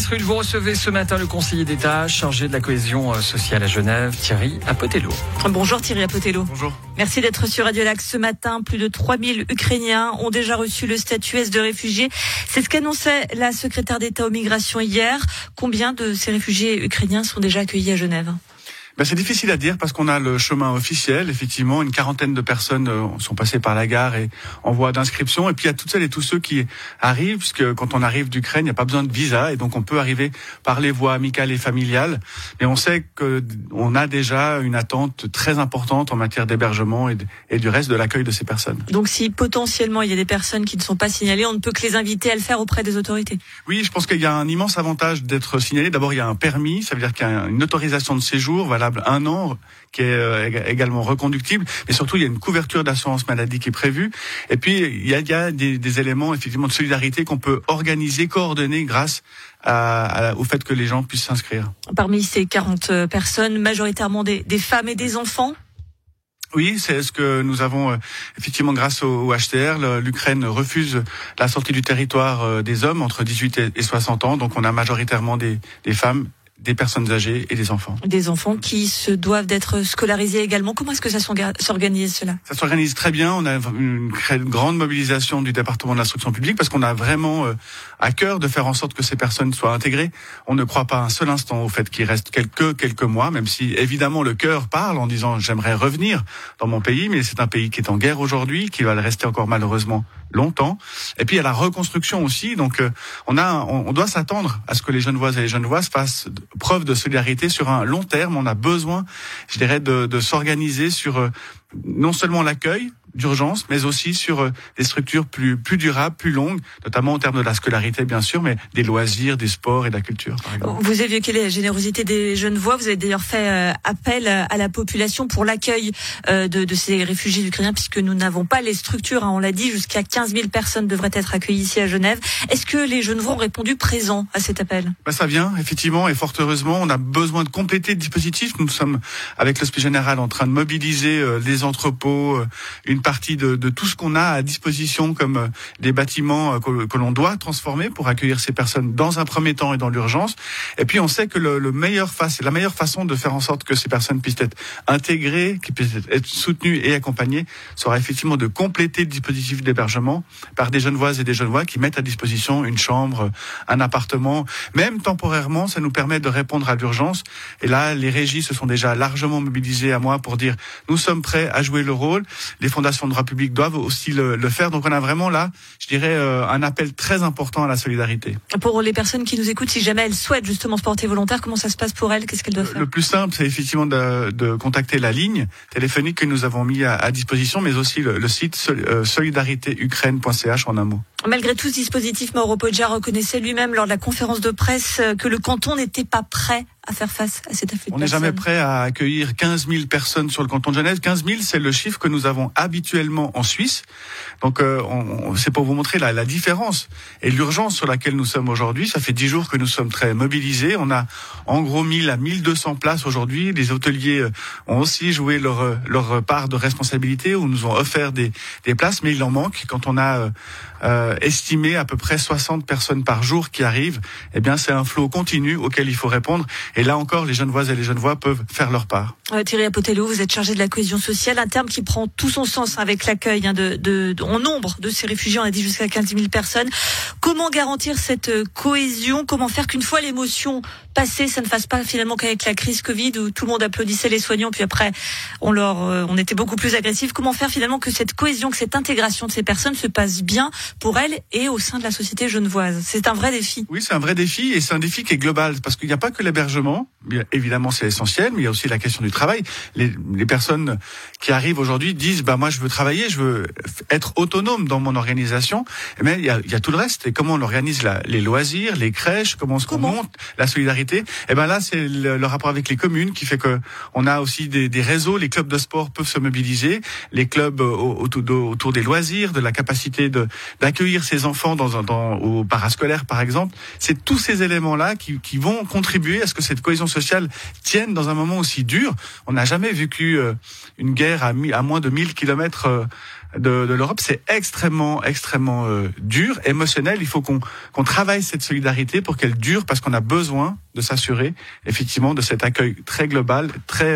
Patrice vous recevez ce matin le conseiller d'État chargé de la cohésion euh, sociale à Genève, Thierry Apotello. Bonjour Thierry Apotello. Bonjour. Merci d'être sur Radio Lac ce matin. Plus de 3000 Ukrainiens ont déjà reçu le statut S de réfugié. C'est ce qu'annonçait la secrétaire d'État aux migrations hier. Combien de ces réfugiés ukrainiens sont déjà accueillis à Genève? Ben, c'est difficile à dire parce qu'on a le chemin officiel. Effectivement, une quarantaine de personnes euh, sont passées par la gare et en voie d'inscription. Et puis il y a toutes celles et tous ceux qui arrivent, puisque quand on arrive d'Ukraine, il n'y a pas besoin de visa et donc on peut arriver par les voies amicales et familiales. Mais on sait que on a déjà une attente très importante en matière d'hébergement et, et, du reste de l'accueil de ces personnes. Donc si potentiellement il y a des personnes qui ne sont pas signalées, on ne peut que les inviter à le faire auprès des autorités. Oui, je pense qu'il y a un immense avantage d'être signalé. D'abord, il y a un permis, ça veut dire qu'il y a une autorisation de séjour valable un an, qui est euh, également reconductible. Mais surtout, il y a une couverture d'assurance maladie qui est prévue. Et puis, il y a, il y a des, des, éléments effectivement de solidarité qu'on peut organiser, coordonner grâce à, au fait que les gens puissent s'inscrire. Parmi ces 40 personnes, majoritairement des, des femmes et des enfants oui, c'est ce que nous avons euh, effectivement grâce au, HTR. L'Ukraine refuse la sortie du territoire euh, des hommes entre 18 et 60 ans, donc on a majoritairement des, des femmes des personnes âgées et des enfants. Des enfants qui se doivent d'être scolarisés également. Comment est-ce que ça s'organise cela? Ça s'organise très bien. On a une, grande mobilisation du département de l'instruction publique parce qu'on a vraiment euh, à cœur de faire en sorte que ces personnes soient intégrées. On ne croit pas un seul instant au fait qu'il reste quelques quelques mois, même si évidemment le cœur parle en disant j'aimerais revenir dans mon pays, mais c'est un pays qui est en guerre aujourd'hui, qui va le rester encore malheureusement longtemps. Et puis il y a la reconstruction aussi. Donc euh, on a, on, doit s'attendre à ce que les jeunes voix et les jeunes voix fassent preuve de solidarité sur un long terme. On a besoin, je dirais, de, de s'organiser sur euh, non seulement l'accueil, d'urgence, mais aussi sur euh, des structures plus plus durables, plus longues, notamment en termes de la scolarité bien sûr, mais des loisirs, des sports et de la culture. Vous avez évoqué la générosité des jeunes voix. Vous avez d'ailleurs fait euh, appel à la population pour l'accueil euh, de, de, ces réfugiés ukrainiens, puisque nous n'avons pas les structures. Hein, on l'a dit, jusqu'à 15 000 personnes devraient être accueillies ici à Genève. Est-ce que les jeunes voix ont répondu présents à cet appel? Bah, Ça vient effectivement et fort heureusement. On a besoin de compléter le dispositif. Nous sommes avec l'Hospice Général en train de mobiliser les entrepôts, une partie de, de tout ce qu'on a à disposition comme euh, des bâtiments euh, que, l'on doit transformer pour accueillir ces personnes dans un premier temps et dans l'urgence. Et puis on sait que le, le meilleur face, la meilleure façon de faire en sorte que ces personnes puissent être intégrées, qu'ils puissent être soutenues et accompagnées, sera effectivement de compléter le dispositif d'hébergement par des jeunes voix et des jeunes voix qui mettent à disposition une chambre, un appartement, même temporairement, ça nous permet de répondre à l'urgence. Et là, les régies se sont déjà largement mobilisées à moi pour dire nous sommes prêts à jouer le rôle les fondations de droit public doivent aussi le, faire. Donc on a vraiment là, je dirais, euh, un appel très important à la solidarité. Pour les personnes qui nous écoutent, si jamais elles souhaitent justement se porter volontaire, comment ça se passe pour elles? Qu'est-ce qu'elles doivent faire Le plus simple, c'est effectivement de, de, contacter la ligne téléphonique que nous avons mis à, disposition, mais aussi le, site euh, solidaritéukraine.ch en un mot. Malgré tout ce dispositif, Mauro Poggia reconnaissait lui-même lors de la conférence de presse euh, que le canton n'était pas prêt à faire face à cet afflux On n'est jamais prêt à accueillir 15 000 personnes sur le canton de Genève. 15 000, c'est le chiffre que nous avons habituellement en Suisse. Donc, euh, c'est pour vous montrer la, la différence et l'urgence sur laquelle nous sommes aujourd'hui. Ça fait 10 jours que nous sommes très mobilisés. On a en gros 1000 à 1200 places aujourd'hui. Les hôteliers euh, ont aussi joué leur, leur part de responsabilité ou nous ont offert des, des places, mais il en manque. Quand on a euh, estimé à peu près 60 personnes par jour qui arrivent, eh bien, c'est un flot continu auquel il faut répondre. Et là encore, les jeunes voix et les jeunes voix peuvent faire leur part. Euh, Thierry Apotello, vous êtes chargé de la cohésion sociale, un terme qui prend tout son sens avec l'accueil hein, de, de, de, en nombre de ces réfugiés, on a dit jusqu'à 15 000 personnes. Comment garantir cette euh, cohésion? Comment faire qu'une fois l'émotion passée, ça ne fasse pas finalement qu'avec la crise Covid où tout le monde applaudissait les soignants, puis après on leur, euh, on était beaucoup plus agressif. Comment faire finalement que cette cohésion, que cette intégration de ces personnes se passe bien pour elles et au sein de la société genevoise? C'est un vrai défi. Oui, c'est un vrai défi et c'est un défi qui est global parce qu'il n'y a pas que l'hébergement. Évidemment, c'est essentiel, mais il y a aussi la question du travail. Les, les personnes qui arrivent aujourd'hui disent, bah moi je veux travailler, je veux être autonome dans mon organisation. Mais il y a, il y a tout le reste. Et comment on organise la, les loisirs, les crèches, comment on comment monte la solidarité? Et eh ben là, c'est le, le, rapport avec les communes qui fait que on a aussi des, des, réseaux. Les clubs de sport peuvent se mobiliser. Les clubs autour, autour des loisirs, de la capacité de d'accueillir ces enfants dans, dans au parascolaire par exemple. C'est tous ces éléments là qui, qui vont contribuer à ce que cette cohésion sociale tienne dans un moment aussi dur. On n'a jamais vécu euh, une guerre à, moins de 1000 kilomètres euh, de, l'Europe, c'est extrêmement, extrêmement euh, dur, émotionnel. Il faut qu'on travaille cette solidarité pour qu'elle dure, parce qu'on a besoin de s'assurer effectivement de cet accueil très global, très,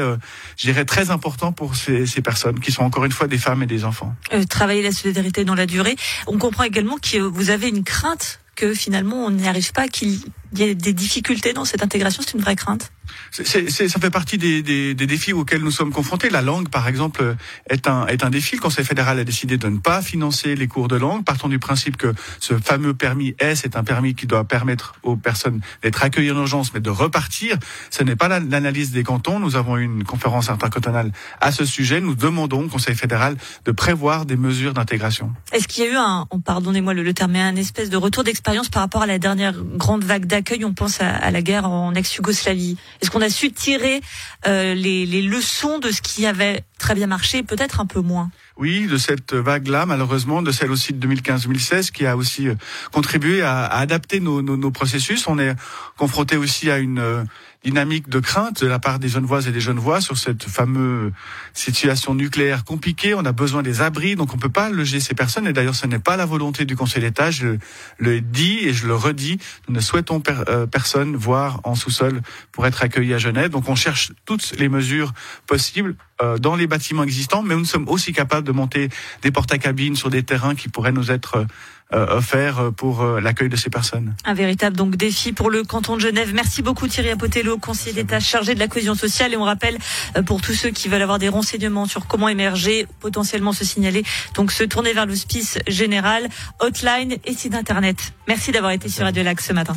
je dirais, très important pour ces, personnes qui sont encore une fois des femmes et des enfants. Travailler la solidarité dans la durée. On comprend également que vous avez une crainte que finalement on n'y arrive pas, qu'il y ait des difficultés dans cette intégration. C'est une vraie crainte. C'est, c'est, ça fait partie des, des, des, défis auxquels nous sommes confrontés. La langue, par exemple, est un, est un défi. Le Conseil fédéral a décidé de ne pas financer les cours de langue, partant du principe que ce fameux permis S est un permis qui doit permettre aux personnes d'être accueillies en urgence, mais de repartir. Ce n'est pas l'analyse des cantons. Nous avons eu une conférence intercantonale à ce sujet. Nous demandons au Conseil fédéral de prévoir des mesures d'intégration. Est-ce qu'il y a eu un, pardonnez-moi le, le terme, mais un espèce de retour d'expérience par rapport à la dernière grande vague d'accueil? On pense à, à la guerre en ex-Yougoslavie. Est-ce qu'on a su tirer euh, les, les leçons de ce qui avait très bien marché, peut-être un peu moins oui, de cette vague-là, malheureusement, de celle aussi de 2015-2016, qui a aussi euh, contribué à, adapter nos, nos, nos, processus. On est confronté aussi à une euh, dynamique de crainte de la part des jeunes voix et des jeunes voix sur cette fameuse situation nucléaire compliquée. On a besoin des abris, donc on peut pas loger ces personnes. Et d'ailleurs, ce n'est pas la volonté du Conseil d'État. Je le dis et je le redis. Nous ne souhaitons euh, personne voir en sous-sol pour être accueilli à Genève. Donc on cherche toutes les mesures possibles dans les bâtiments existants, mais nous sommes aussi capables de monter des portes à cabines sur des terrains qui pourraient nous être euh, offerts pour euh, l'accueil de ces personnes. Un véritable donc défi pour le canton de Genève. Merci beaucoup Thierry Apotello, conseiller d'État chargé de la cohésion sociale. Et on rappelle pour tous ceux qui veulent avoir des renseignements sur comment émerger, potentiellement se signaler, donc se tourner vers l'hospice général, hotline et site internet. Merci d'avoir été sur Radio Lac ce matin.